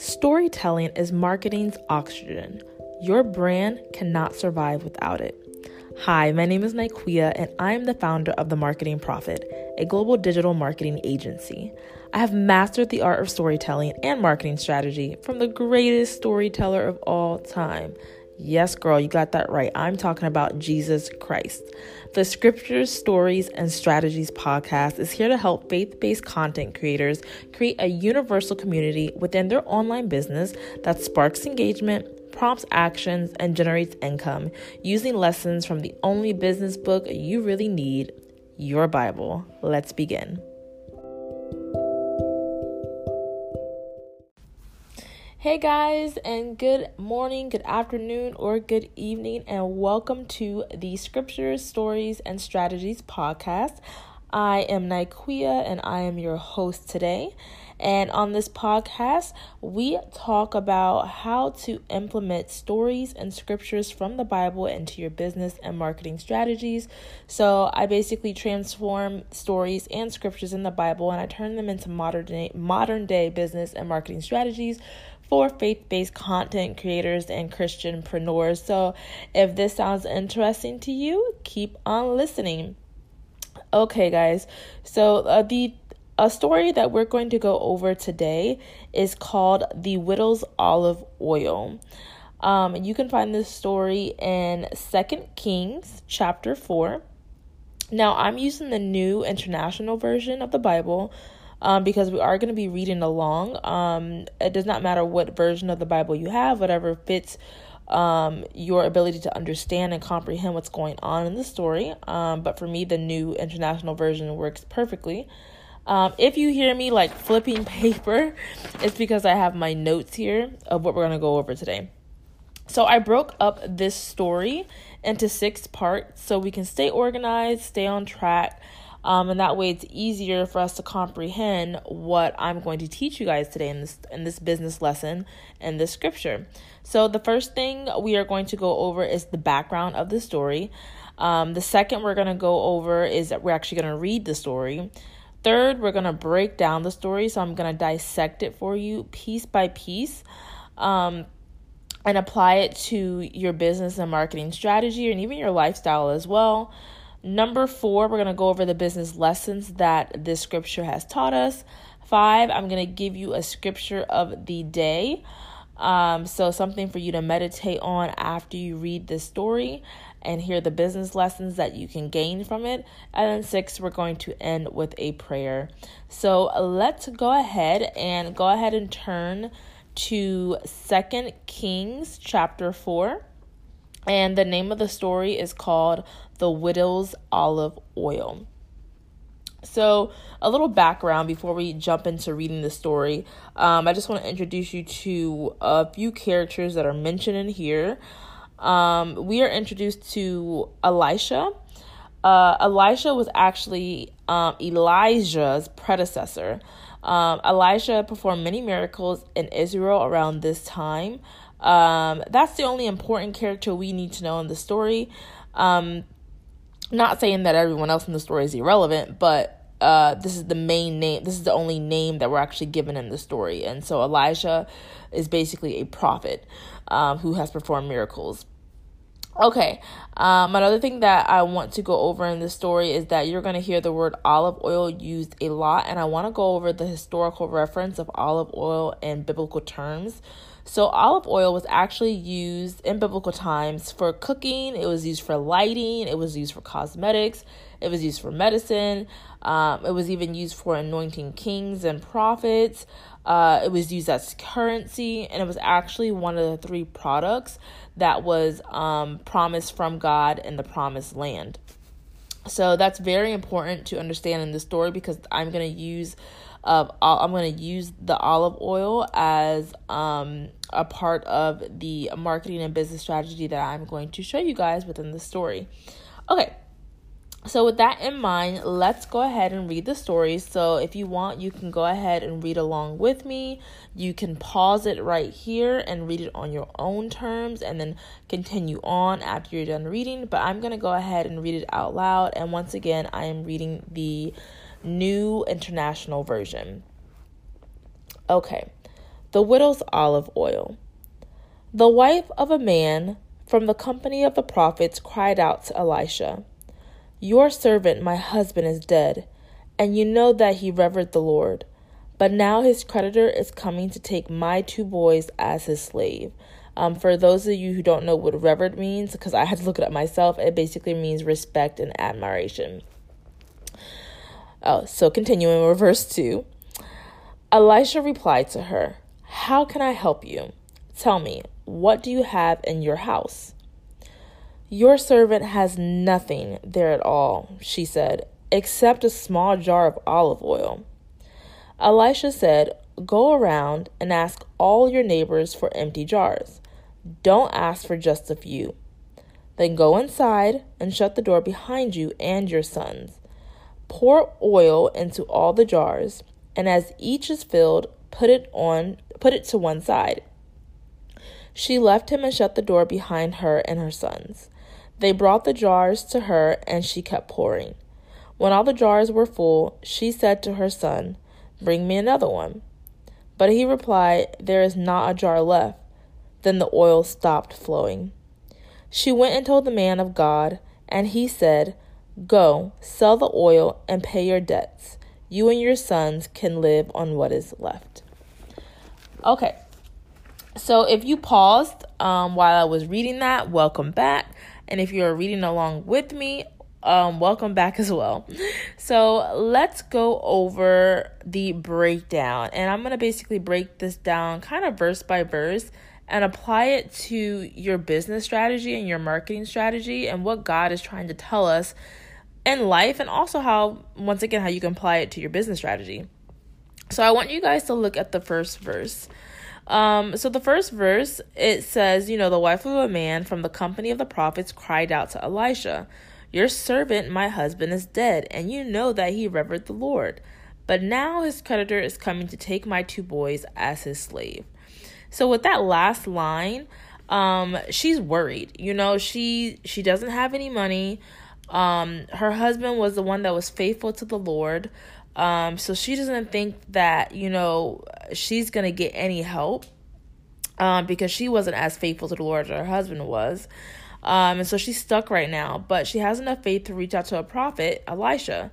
Storytelling is marketing's oxygen. Your brand cannot survive without it. Hi, my name is Nikeia, and I am the founder of The Marketing Prophet, a global digital marketing agency. I have mastered the art of storytelling and marketing strategy from the greatest storyteller of all time, Yes, girl, you got that right. I'm talking about Jesus Christ. The Scriptures, Stories, and Strategies podcast is here to help faith based content creators create a universal community within their online business that sparks engagement, prompts actions, and generates income using lessons from the only business book you really need your Bible. Let's begin. Hey guys, and good morning, good afternoon, or good evening, and welcome to the Scriptures, Stories, and Strategies podcast. I am Nikeia, and I am your host today. And on this podcast, we talk about how to implement stories and scriptures from the Bible into your business and marketing strategies. So, I basically transform stories and scriptures in the Bible and I turn them into modern day, modern day business and marketing strategies for faith based content creators and Christianpreneurs. So, if this sounds interesting to you, keep on listening. Okay, guys. So, uh, the a story that we're going to go over today is called The Widow's Olive Oil. Um, you can find this story in Second Kings chapter 4. Now, I'm using the new international version of the Bible um, because we are going to be reading along. Um, it does not matter what version of the Bible you have, whatever fits um, your ability to understand and comprehend what's going on in the story. Um, but for me, the new international version works perfectly. Um, if you hear me like flipping paper, it's because I have my notes here of what we're going to go over today. So I broke up this story into six parts so we can stay organized, stay on track, um, and that way it's easier for us to comprehend what I'm going to teach you guys today in this in this business lesson and this scripture. So the first thing we are going to go over is the background of the story. Um, the second we're going to go over is that we're actually going to read the story. Third, we're going to break down the story. So I'm going to dissect it for you piece by piece. Um, and apply it to your business and marketing strategy and even your lifestyle as well. Number four, we're going to go over the business lessons that this scripture has taught us. Five, I'm going to give you a scripture of the day. Um, so, something for you to meditate on after you read this story and hear the business lessons that you can gain from it. And then, six, we're going to end with a prayer. So, let's go ahead and go ahead and turn to Second Kings chapter 4. And the name of the story is called The Widow's Olive Oil. So, a little background before we jump into reading the story. Um, I just want to introduce you to a few characters that are mentioned in here. Um, we are introduced to Elisha. Uh, Elisha was actually um, Elijah's predecessor. Um, Elisha performed many miracles in Israel around this time. Um, that's the only important character we need to know in the story. Um, not saying that everyone else in the story is irrelevant, but uh, this is the main name. This is the only name that we're actually given in the story. And so Elijah is basically a prophet um, who has performed miracles. Okay, um, another thing that I want to go over in this story is that you're going to hear the word olive oil used a lot, and I want to go over the historical reference of olive oil in biblical terms. So, olive oil was actually used in biblical times for cooking, it was used for lighting, it was used for cosmetics, it was used for medicine, um, it was even used for anointing kings and prophets. Uh, it was used as currency, and it was actually one of the three products that was um, promised from God in the promised land. So that's very important to understand in the story because I'm going to use of I'm going to use the olive oil as um, a part of the marketing and business strategy that I'm going to show you guys within the story. Okay. So, with that in mind, let's go ahead and read the story. So, if you want, you can go ahead and read along with me. You can pause it right here and read it on your own terms and then continue on after you're done reading. But I'm going to go ahead and read it out loud. And once again, I am reading the New International Version. Okay. The widow's olive oil. The wife of a man from the company of the prophets cried out to Elisha, Your servant, my husband, is dead, and you know that he revered the Lord. But now his creditor is coming to take my two boys as his slave. Um, for those of you who don't know what revered means, because I had to look it up myself, it basically means respect and admiration. Oh, so continuing with verse 2. Elisha replied to her, How can I help you? Tell me, what do you have in your house? Your servant has nothing there at all, she said, except a small jar of olive oil. Elisha said, Go around and ask all your neighbors for empty jars. Don't ask for just a few. Then go inside and shut the door behind you and your sons. Pour oil into all the jars, and as each is filled, put it on put it to one side. She left him and shut the door behind her and her sons. They brought the jars to her, and she kept pouring. When all the jars were full, she said to her son, Bring me another one. But he replied, There is not a jar left. Then the oil stopped flowing. She went and told the man of God, and he said, Go, sell the oil, and pay your debts. You and your sons can live on what is left. Okay, so if you paused um, while I was reading that, welcome back. And if you're reading along with me, um, welcome back as well. So let's go over the breakdown. And I'm going to basically break this down kind of verse by verse and apply it to your business strategy and your marketing strategy and what God is trying to tell us in life and also how once again how you can apply it to your business strategy. So I want you guys to look at the first verse. Um, so the first verse it says, you know, the wife of a man from the company of the prophets cried out to Elisha, Your servant, my husband, is dead, and you know that he revered the Lord. But now his creditor is coming to take my two boys as his slave. So with that last line, um, she's worried. You know, she she doesn't have any money. Um, her husband was the one that was faithful to the Lord. Um, so she doesn't think that, you know, she's going to get any help um, because she wasn't as faithful to the Lord as her husband was. Um, and so she's stuck right now, but she has enough faith to reach out to a prophet, Elisha.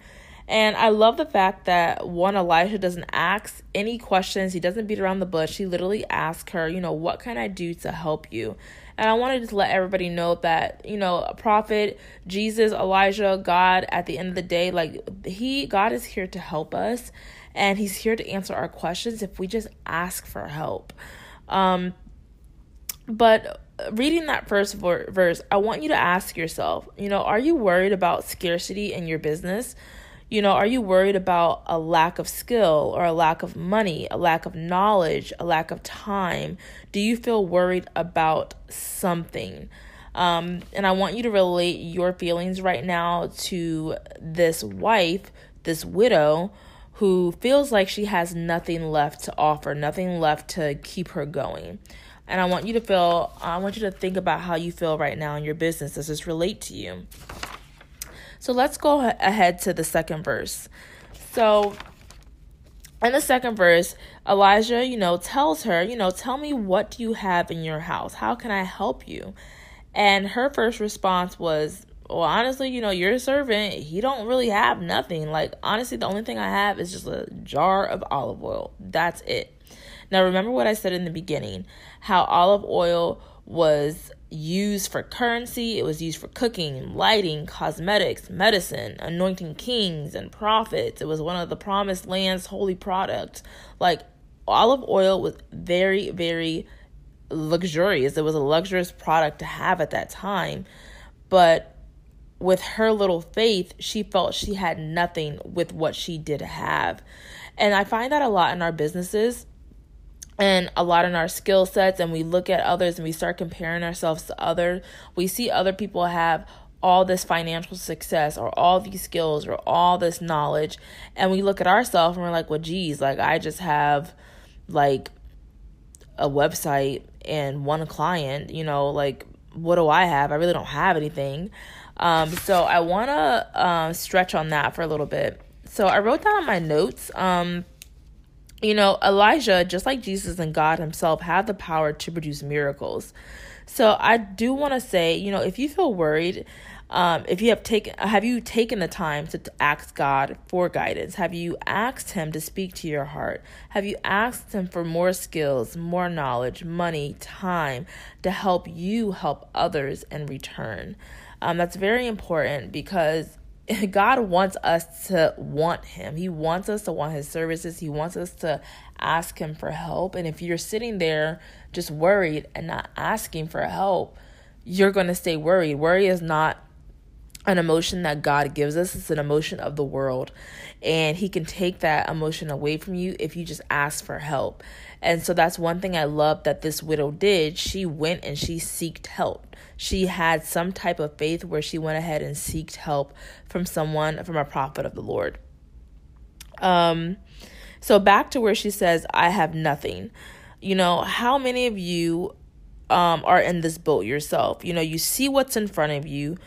And I love the fact that one, Elijah doesn't ask any questions. He doesn't beat around the bush. He literally asks her, you know, what can I do to help you? And I wanted to let everybody know that, you know, a prophet, Jesus, Elijah, God, at the end of the day, like he, God is here to help us and he's here to answer our questions if we just ask for help. Um, but reading that first verse, I want you to ask yourself, you know, are you worried about scarcity in your business? You know, are you worried about a lack of skill or a lack of money, a lack of knowledge, a lack of time? Do you feel worried about something? Um, and I want you to relate your feelings right now to this wife, this widow, who feels like she has nothing left to offer, nothing left to keep her going. And I want you to feel, I want you to think about how you feel right now in your business. Does this relate to you? So let's go ahead to the second verse. So in the second verse, Elijah, you know, tells her, you know, tell me what do you have in your house? How can I help you? And her first response was, well, honestly, you know, your servant, he don't really have nothing. Like, honestly, the only thing I have is just a jar of olive oil. That's it. Now, remember what I said in the beginning how olive oil was used for currency, it was used for cooking, lighting, cosmetics, medicine, anointing kings and prophets. It was one of the promised land's holy products. Like olive oil was very, very luxurious. It was a luxurious product to have at that time. But with her little faith, she felt she had nothing with what she did have. And I find that a lot in our businesses and a lot in our skill sets and we look at others and we start comparing ourselves to others we see other people have all this financial success or all these skills or all this knowledge and we look at ourselves and we're like well geez like i just have like a website and one client you know like what do i have? I really don't have anything. Um, so i want to um, stretch on that for a little bit. So i wrote down on my notes um, You know, Elijah, just like Jesus and God Himself, have the power to produce miracles. So I do want to say, you know, if you feel worried, um, if you have taken, have you taken the time to ask God for guidance? Have you asked Him to speak to your heart? Have you asked Him for more skills, more knowledge, money, time to help you help others in return? Um, that's very important because God wants us to want Him. He wants us to want His services. He wants us to ask Him for help. And if you're sitting there just worried and not asking for help, you're going to stay worried. Worry is not an emotion that God gives us. It's an emotion of the world. And He can take that emotion away from you if you just ask for help. And so that's one thing I love that this widow did. She went and she sought help. She had some type of faith where she went ahead and sought help from someone, from a prophet of the Lord. Um, so back to where she says, I have nothing. You know, how many of you um, are in this boat yourself? You know, you see what's in front of you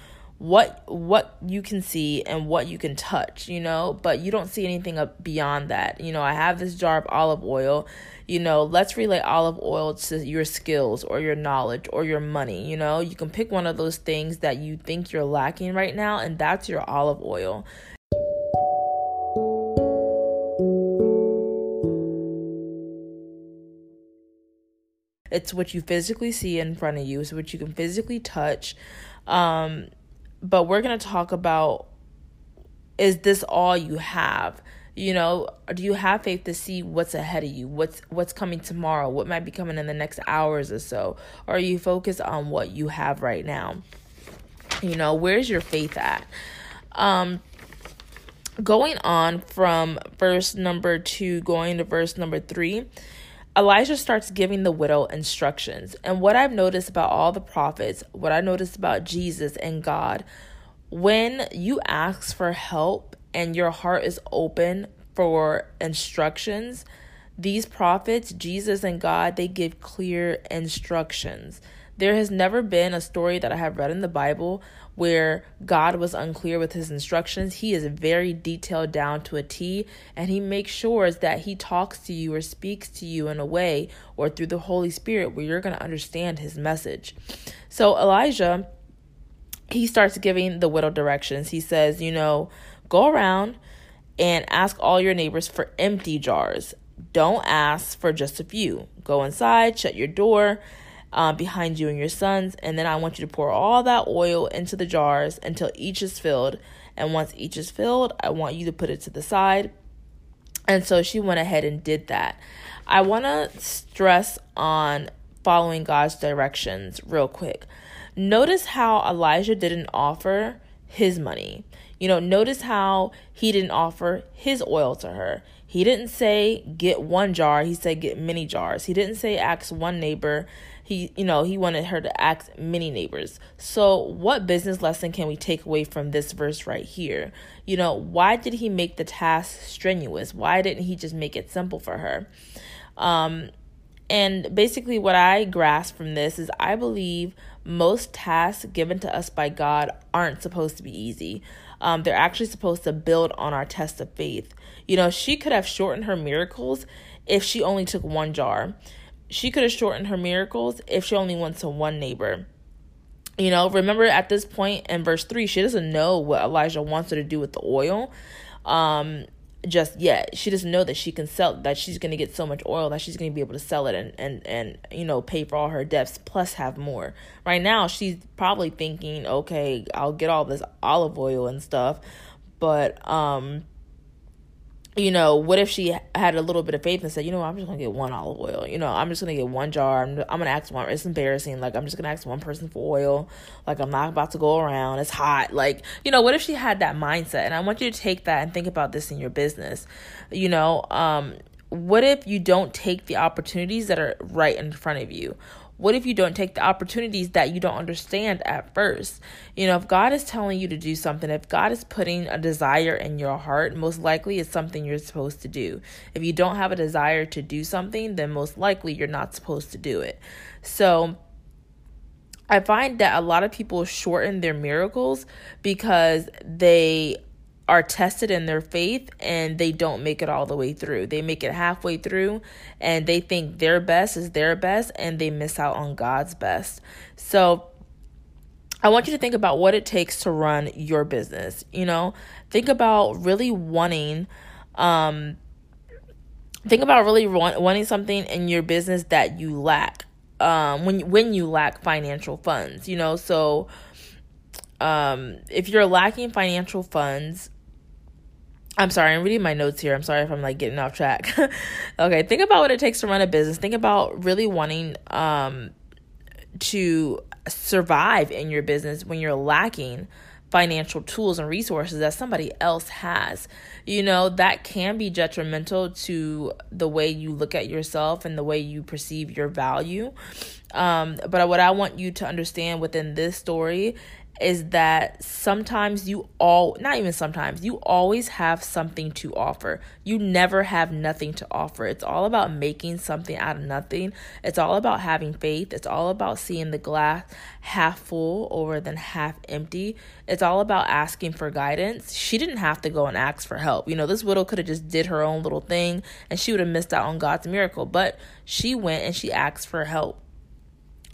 what what you can see and what you can touch you know? But you don't see anything up beyond that. You know i have this jar of olive oil. You know let's relate olive oil to your skills or your knowledge or your money you know? You can pick one of those things that you think you're lacking right now and that's your olive oil. It's what you physically see in front of you. It's what you can physically touch. Um, but we're going to talk about is this all you have? You know, do you have faith to see what's ahead of you? What's what's coming tomorrow? What might be coming in the next hours or so? Or are you focused on what you have right now? You know, where's your faith at? Um going on from verse number 2 going to verse number 3 Elijah starts giving the widow instructions. And what I've noticed about all the prophets, what I noticed about Jesus and God, when you ask for help and your heart is open for instructions, these prophets, Jesus and God, they give clear instructions. There has never been a story that I have read in the Bible where God was unclear with his instructions. He is very detailed down to a T, and he makes sure that he talks to you or speaks to you in a way or through the Holy Spirit where you're going to understand his message. So Elijah, he starts giving the widow directions. He says, you know, go around and ask all your neighbors for empty jars. Don't ask for just a few. Go inside, shut your door uh, behind you and your sons. And then I want you to pour all that oil into the jars until each is filled. And once each is filled, I want you to put it to the side. And so she went ahead and did that. I want to stress on following God's directions real quick. Notice how Elijah didn't offer his money. You know, notice how he didn't offer his oil to her. He didn't say get one jar, he said get many jars. He didn't say ask one neighbor. He you know he wanted her to ask many neighbors. So what business lesson can we take away from this verse right here? You know why did he make the task strenuous? Why didn't he just make it simple for her? Um and basically what i grasp from this is i believe most tasks given to us by god aren't supposed to be easy um, they're actually supposed to build on our test of faith you know she could have shortened her miracles if she only took one jar she could have shortened her miracles if she only went to one neighbor. You know, remember at this point in verse 3, she doesn't know what Elijah wants her to do with the oil. Um, just yet. She doesn't know that she can sell that she's gonna get so much oil that she's gonna be able to sell it and, and, and you know pay for all her debts plus have more. Right now she's probably thinking, okay, I'll get all this olive oil and stuff, but um you know, what if she had a little bit of faith and said, you know, I'm just gonna get one olive oil. You know, I'm just gonna get one jar. I'm, I'm gonna ask one. It's embarrassing. Like I'm just gonna ask one person for oil. Like I'm not about to go around. It's hot. Like you know, what if she had that mindset? And I want you to take that and think about this in your business. You know, um, what if you don't take the opportunities that are right in front of you? What if you don't take the opportunities that you don't understand at first? You know, if God is telling you to do something, if God is putting a desire in your heart, most likely it's something you're supposed to do. If you don't have a desire to do something, then most likely you're not supposed to do it. So, I find that a lot of people shorten their miracles because they are tested in their faith and they don't make it all the way through. They make it halfway through and they think their best is their best and they miss out on God's best. So I want you to think about what it takes to run your business. You know, think about really wanting um think about really want, wanting something in your business that you lack um when when you lack financial funds, you know. So um if you're lacking financial funds, I'm sorry, I'm reading my notes here. I'm sorry if I'm like getting off track. okay, think about what it takes to run a business. Think about really wanting um to survive in your business when you're lacking financial tools and resources that somebody else has. You know, that can be detrimental to the way you look at yourself and the way you perceive your value. Um, but what I want you to understand within this story is that sometimes you all not even sometimes you always have something to offer. You never have nothing to offer. It's all about making something out of nothing. It's all about having faith. It's all about seeing the glass half full over than half empty. It's all about asking for guidance. She didn't have to go and ask for help. You know this widow could have just did her own little thing and she would have missed out on god's miracle. But she went and she asked for help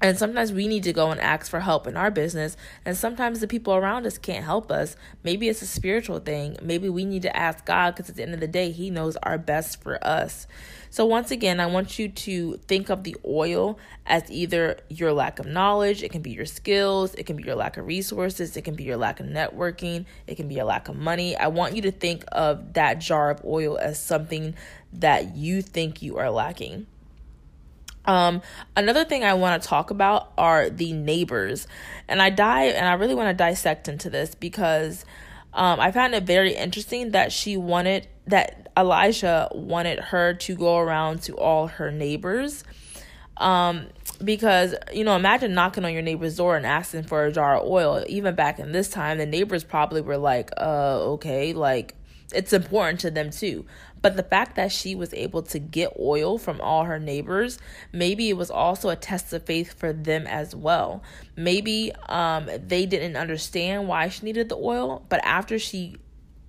and sometimes we need to go and ask for help in our business. And sometimes the people around us can't help us. Maybe it's a spiritual thing. Maybe we need to ask God because at the end of the day, He knows our best for us. So, once again, I want you to think of the oil as either your lack of knowledge, it can be your skills, it can be your lack of resources, it can be your lack of networking, it can be your lack of money. I want you to think of that jar of oil as something that you think you are lacking. Um, another thing I want to talk about are the neighbors, and I dive and I really want to dissect into this because um, I found it very interesting that she wanted that Elijah wanted her to go around to all her neighbors. Um, because you know, imagine knocking on your neighbor's door and asking for a jar of oil. Even back in this time, the neighbors probably were like, "Uh, okay, like." It's important to them too. But the fact that she was able to get oil from all her neighbors, maybe it was also a test of faith for them as well. Maybe um, they didn't understand why she needed the oil, but after she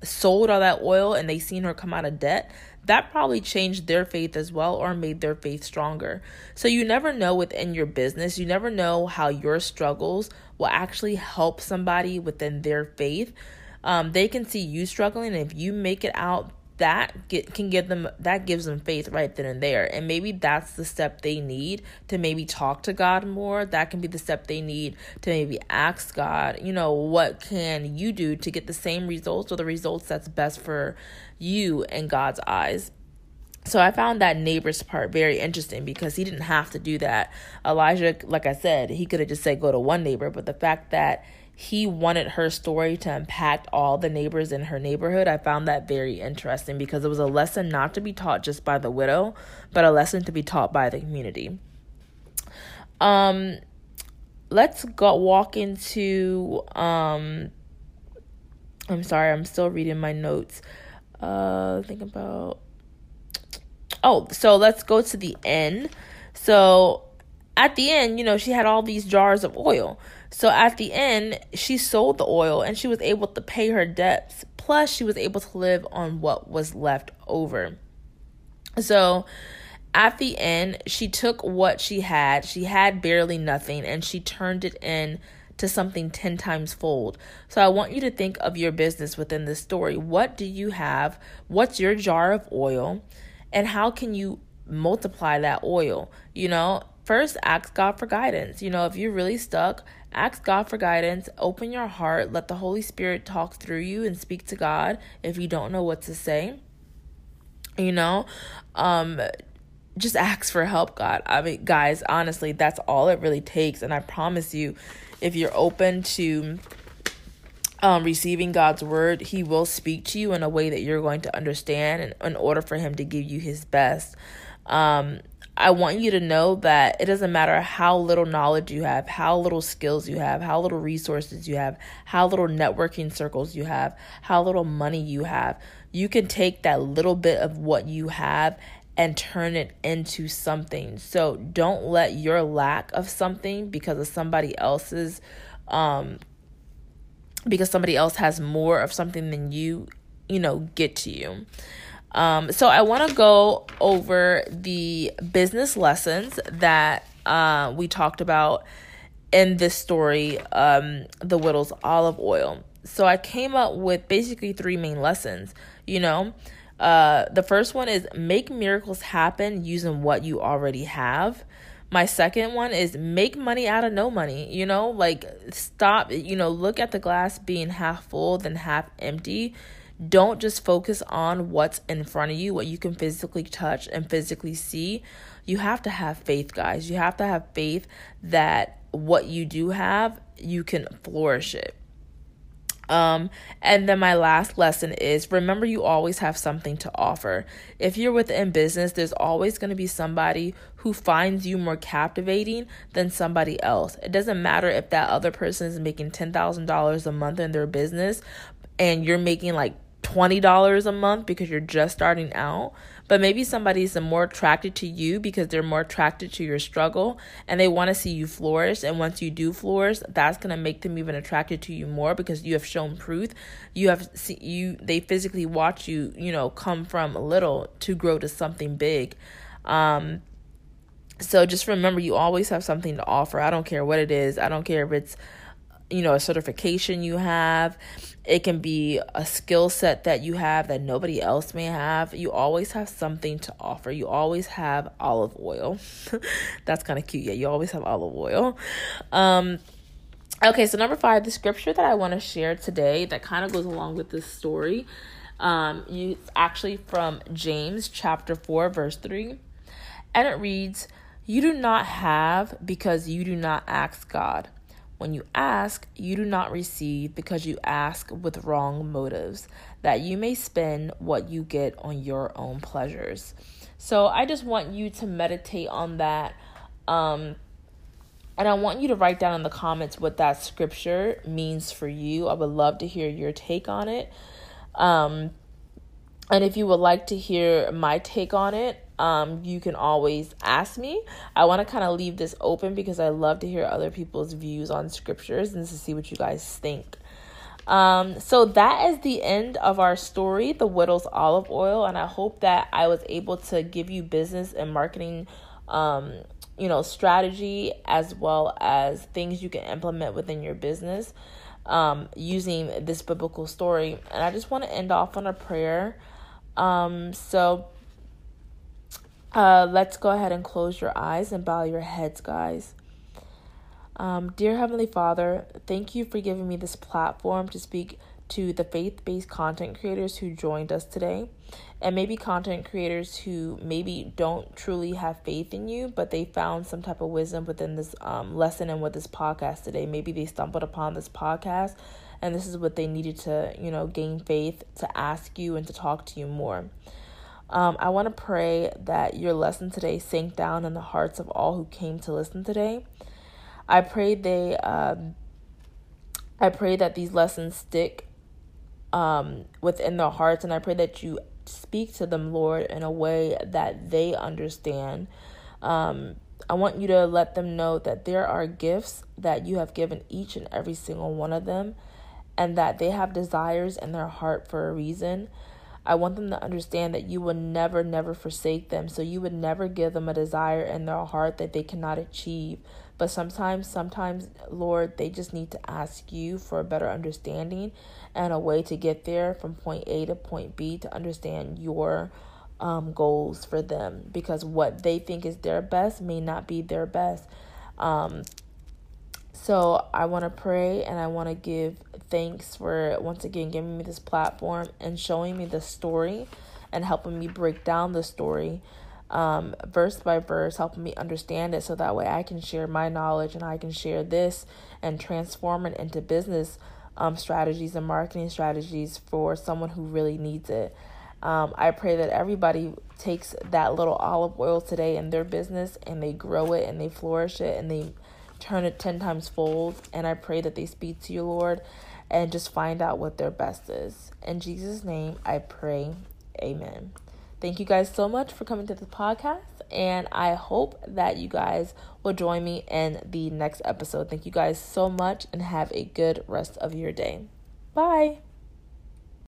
sold all that oil and they seen her come out of debt, that probably changed their faith as well or made their faith stronger. So you never know within your business, you never know how your struggles will actually help somebody within their faith. Um, they can see you struggling, and if you make it out that get, can give them that gives them faith right then and there. And maybe that's the step they need to maybe talk to god more. That can be the step they need to maybe ask god you know what can you do to get the same results or the results that's best for you in god's eyes. So I found that neighbor's part very interesting because he didn't have to do that. Elijah, like I said, he could have just said go to one neighbor, but the fact that he wanted her story to impact all the neighbors in her neighborhood. I found that very interesting because it was a lesson not to be taught just by the widow, but a lesson to be taught by the community. Um let's go walk into um I'm sorry, I'm still reading my notes. Uh think about Oh, so let's go to the end. So at the end, you know, she had all these jars of oil. So at the end, she sold the oil and she was able to pay her debts. Plus, she was able to live on what was left over. So at the end, she took what she had. She had barely nothing and she turned it in to something 10 times fold. So I want you to think of your business within this story. What do you have? What's your jar of oil? And how can you multiply that oil? You know, first ask God for guidance. You know, if you're really stuck, ask God for guidance. Open your heart. Let the Holy Spirit talk through you and speak to God if you don't know what to say. You know, um, just ask for help, God. I mean, guys, honestly, that's all it really takes. And I promise you, if you're open to um, receiving God's word, He will speak to you in a way that you're going to understand in, in order for Him to give you His best. Um, I want you to know that it doesn't matter how little knowledge you have, how little skills you have, how little resources you have, how little networking circles you have, how little money you have. You can take that little bit of what you have and turn it into something. So don't let your lack of something because of somebody else's um because somebody else has more of something than you you know, get to you. Um, so I want to go over the business lessons that uh, we talked about in this story, um, the widow's olive oil. So I came up with basically three main lessons. You know, uh, the first one is make miracles happen using what you already have. My second one is make money out of no money. You know, like stop, you know, look at the glass being half full than half empty. Don't just focus on what's in front of you, what you can physically touch and physically see. You have to have faith, guys. You have to have faith that what you do have, you can flourish it. Um, and then my last lesson is remember you always have something to offer. If you're within business, there's always going to be somebody who finds you more captivating than somebody else. It doesn't matter if that other person is making $10,000 a month in their business and you're making like $20 a month because you're just starting out, but maybe somebody's more attracted to you because they're more attracted to your struggle and they want to see you flourish. And once you do flourish, that's going to make them even attracted to you more because you have shown proof. You have see, you they physically watch you, you know, come from a little to grow to something big. Um so just remember you always have something to offer. I don't care what it is. I don't care if it's you know a certification you have. It can be a skill set that you have that nobody else may have. You always have something to offer. You always have olive oil. That's kind of cute. Yeah you always have olive oil. Um okay so number five the scripture that i want to share today that kind of goes along with this story um you actually from james chapter 4 verse 3 and it reads you do not have because you do not ask god when you ask, you do not receive because you ask with wrong motives, that you may spend what you get on your own pleasures. So I just want you to meditate on that. Um, and I want you to write down in the comments what that scripture means for you. I would love to hear your take on it. Um, and if you would like to hear my take on it, um, you can always ask me. I want to kind of leave this open because I love to hear other people's views on scriptures and to see what you guys think. Um, so that is the end of our story, the widow's olive oil, and I hope that I was able to give you business and marketing, um, you know, strategy as well as things you can implement within your business um, using this biblical story. And I just want to end off on a prayer. Um, so uh, let's go ahead and close your eyes and bow your heads, guys. Um, dear Heavenly Father, thank you for giving me this platform to speak to the faith based content creators who joined us today, and maybe content creators who maybe don't truly have faith in you, but they found some type of wisdom within this um, lesson and with this podcast today. Maybe they stumbled upon this podcast and this is what they needed to, you know, gain faith to ask you and to talk to you more. Um, I want to pray that your lesson today sank down in the hearts of all who came to listen today. I pray they, um, I pray that these lessons stick um, within their hearts, and I pray that you speak to them, Lord, in a way that they understand. Um, I want you to let them know that there are gifts that you have given each and every single one of them, and that they have desires in their heart for a reason. I want them to understand that you will never, never forsake them. So you would never give them a desire in their heart that they cannot achieve. But sometimes, sometimes, Lord, they just need to ask you for a better understanding and a way to get there from point A to point B to understand your um, goals for them because what they think is their best may not be their best. Um, so I want to pray and I want to give thanks for once again giving me this platform and showing me the story and helping me break down the story um, verse by verse, helping me understand it so that way I can share my knowledge and I can share this and transform it into business um, strategies and marketing strategies for someone who really needs it. Um, I pray that everybody takes that little olive oil today in their business and they grow it and they flourish it and they turn it 10 times fold. And I pray that they speak to you, Lord, and just find out what their best is. In Jesus' name, I pray. Amen. Thank you guys so much for coming to the podcast. And I hope that you guys will join me in the next episode. Thank you guys so much and have a good rest of your day. Bye.